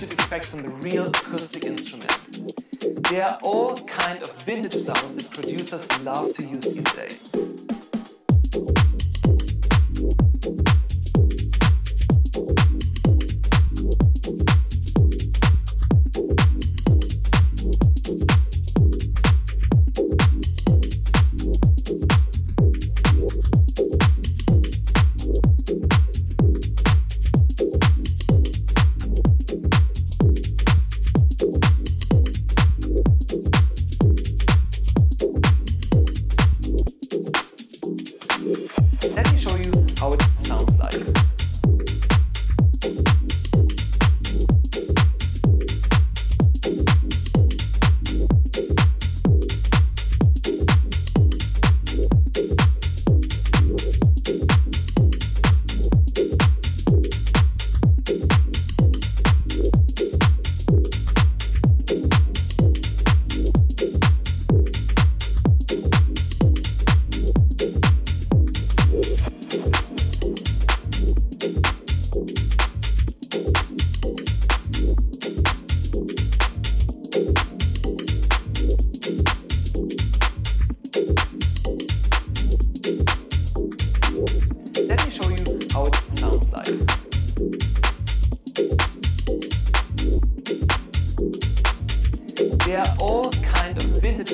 you'd expect from the real acoustic instrument. They are all kind of vintage sounds that producers love to use these days.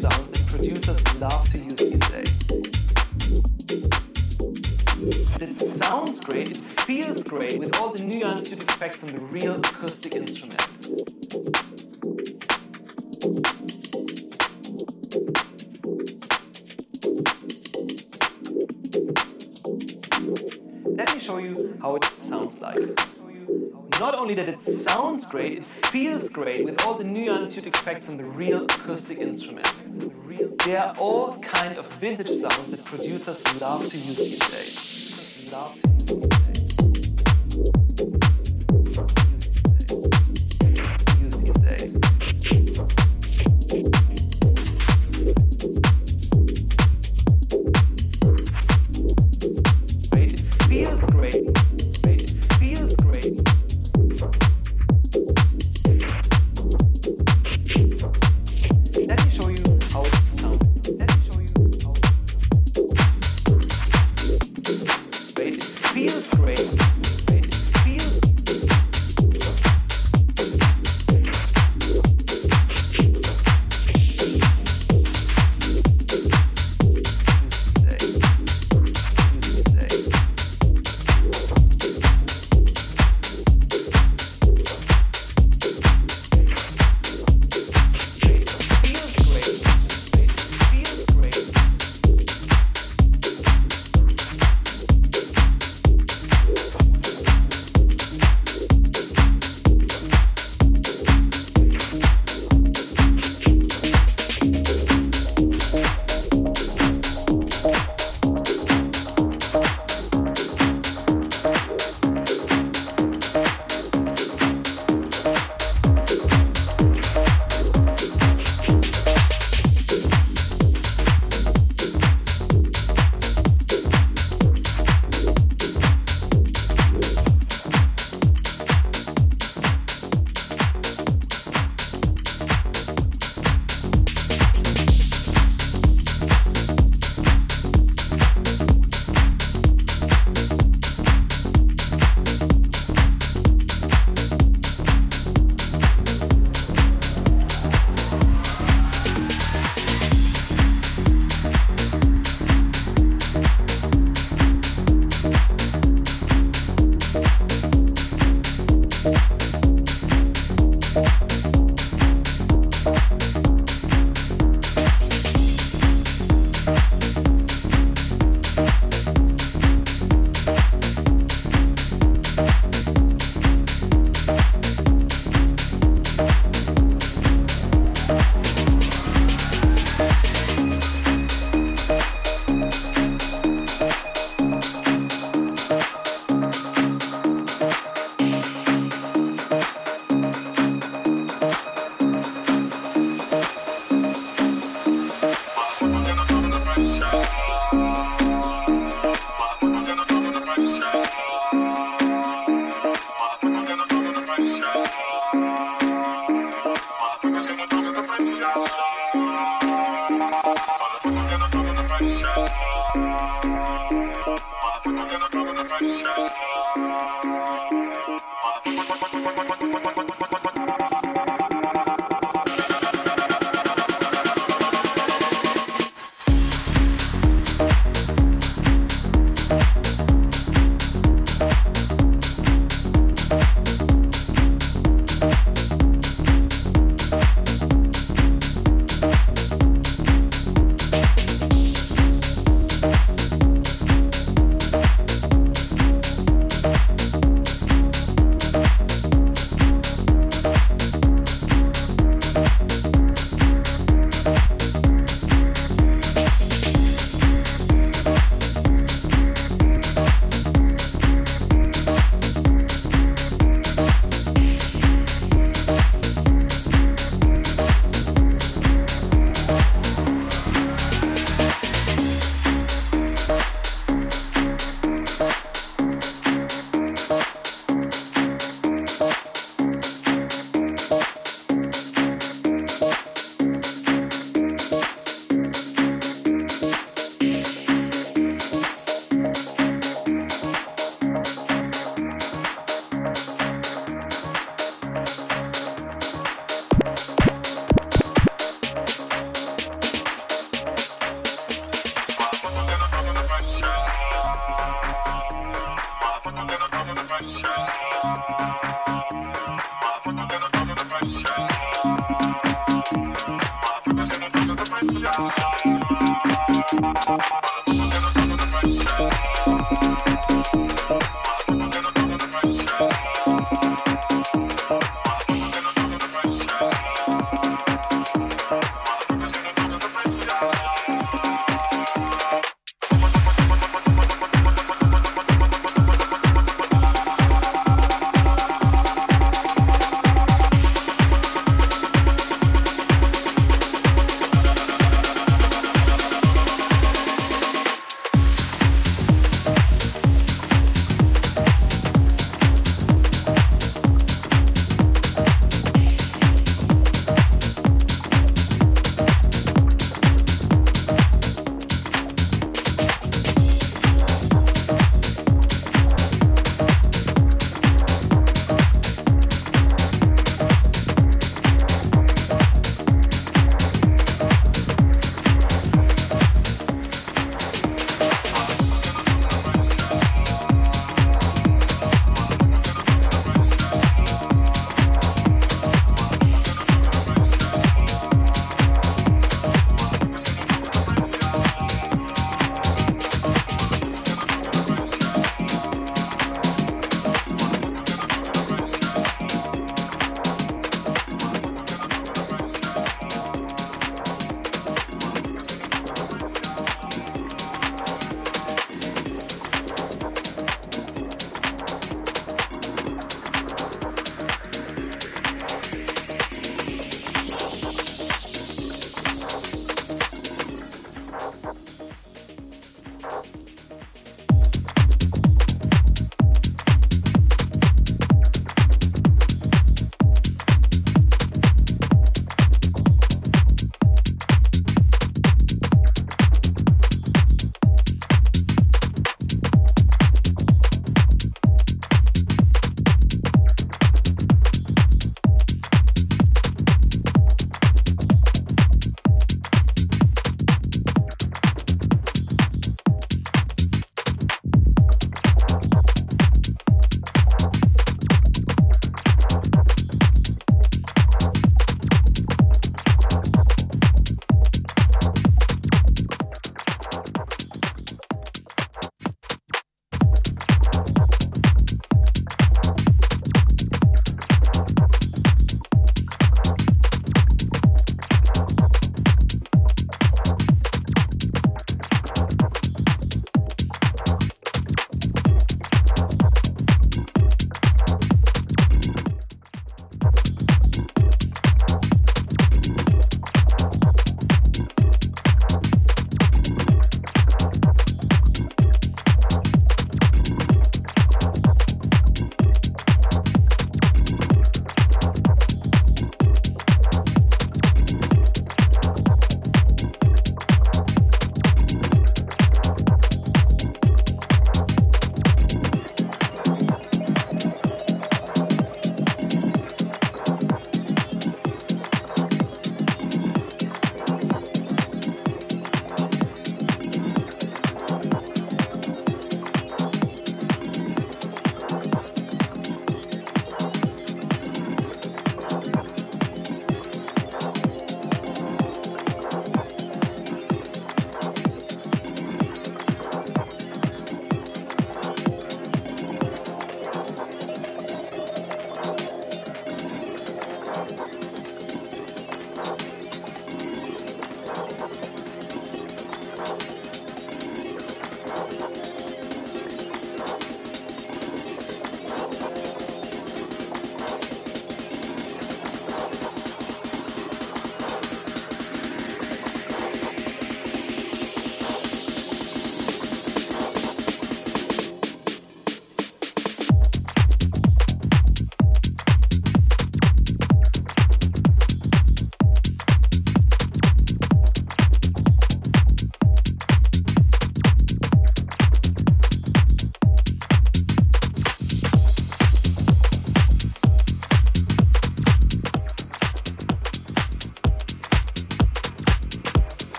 sounds that producers love to use these days. And it sounds great, it feels great with all the nuance you'd expect from the real acoustic instrument. not only that it sounds great, it feels great with all the nuance you'd expect from the real acoustic instrument. There are all kind of vintage sounds that producers love to use these days.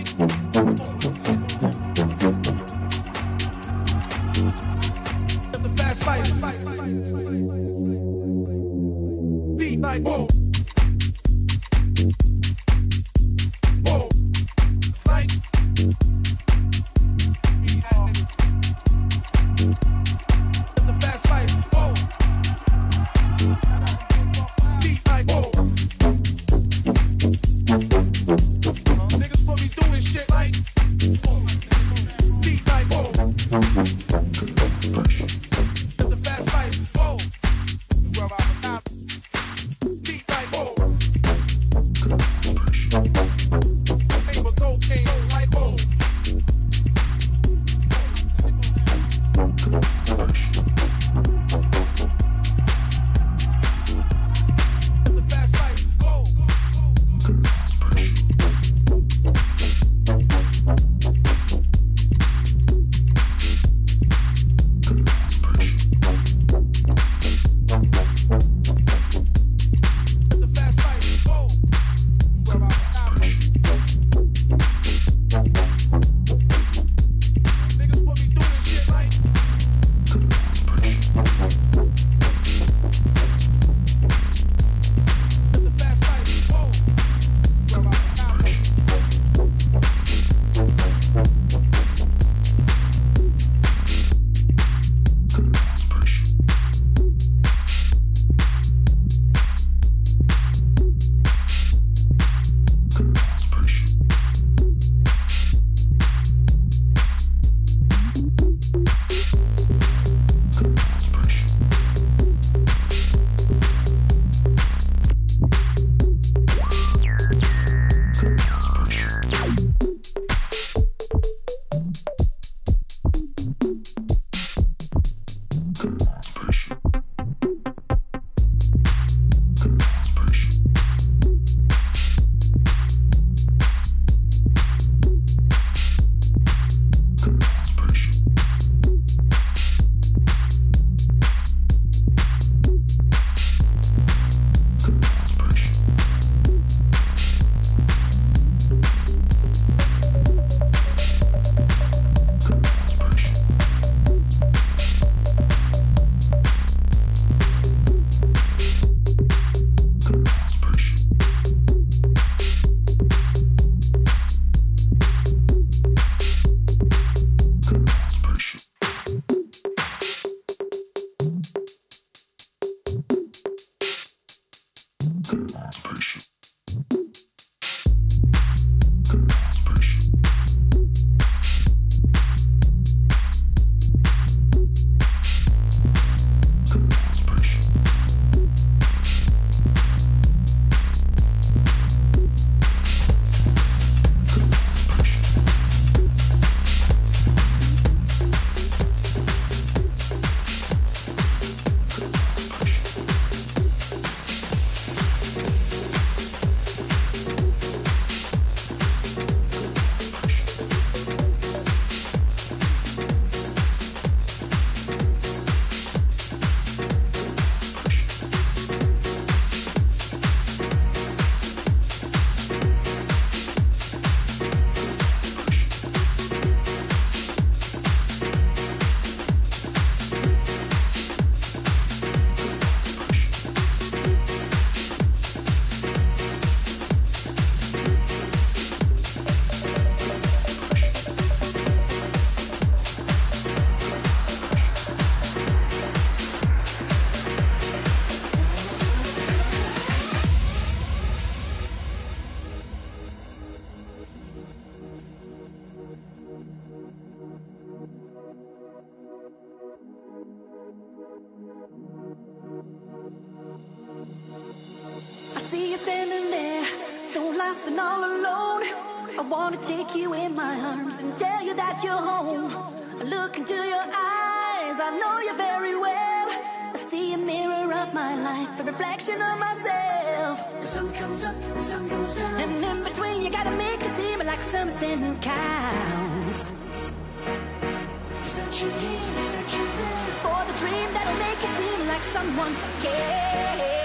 Through a of myself. And in between, you gotta make it seem like something counts. Searching here, searching there. For the dream that'll make it seem like someone cares.